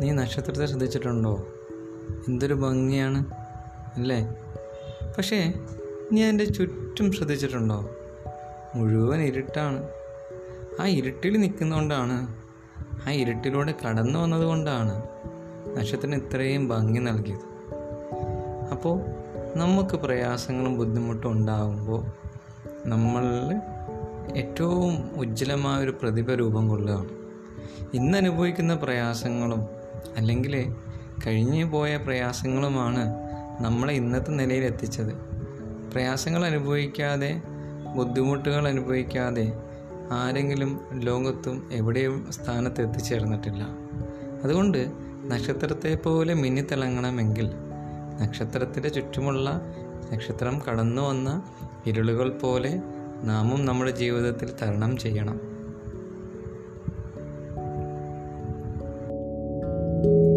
നീ നക്ഷത്രത്തെ ശ്രദ്ധിച്ചിട്ടുണ്ടോ? എന്തൊരു ഭംഗിയാണ് അല്ലേ? പക്ഷേ നീ അതിന്റെ ചുറ്റും ശ്രദ്ധിച്ചിട്ടുണ്ടോ? മുഴുവൻ ഇരുട്ടാണ്. ആ ഇരുട്ടിൽ നിൽക്കുന്നതുകൊണ്ടാണ് ആ ഇരുട്ടിലൂടെ കടന്നു വന്നതുകൊണ്ടാണ് നക്ഷത്രം ഇത്രയും ഭംഗി നൽകിയത്. അപ്പോൾ നമുക്ക് പ്രയാസങ്ങളും ബുദ്ധിമുട്ടും ഉണ്ടാകുമ്പോൾ നമ്മളിൽ ഏറ്റവും ഉജ്ജ്വലമായ ഒരു പ്രതിഭ രൂപം കൊള്ളുകയാണ്. ഇന്ന് അനുഭവിക്കുന്ന പ്രയാസങ്ങളും അല്ലെങ്കിൽ കഴിഞ്ഞു പോയ പ്രയാസങ്ങളുമാണ് നമ്മളെ ഇന്നത്തെ നിലയിൽ എത്തിച്ചത് പ്രയാസങ്ങൾ അനുഭവിക്കാതെ ബുദ്ധിമുട്ടുകൾ അനുഭവിക്കാതെ ആരെങ്കിലും ലോകത്തും എവിടെയും സ്ഥാനത്ത് എത്തിച്ചേർന്നിട്ടില്ല. അതുകൊണ്ട് നക്ഷത്രത്തെ പോലെ മിന്നിത്തിളങ്ങണമെങ്കിൽ നക്ഷത്രത്തിന്റെ ചുറ്റുമുള്ള നക്ഷത്രം കടന്നു വന്ന ഇരുളുകൾ പോലെ നാമും നമ്മുടെ ജീവിതത്തിൽ തരണം ചെയ്യണം. thank you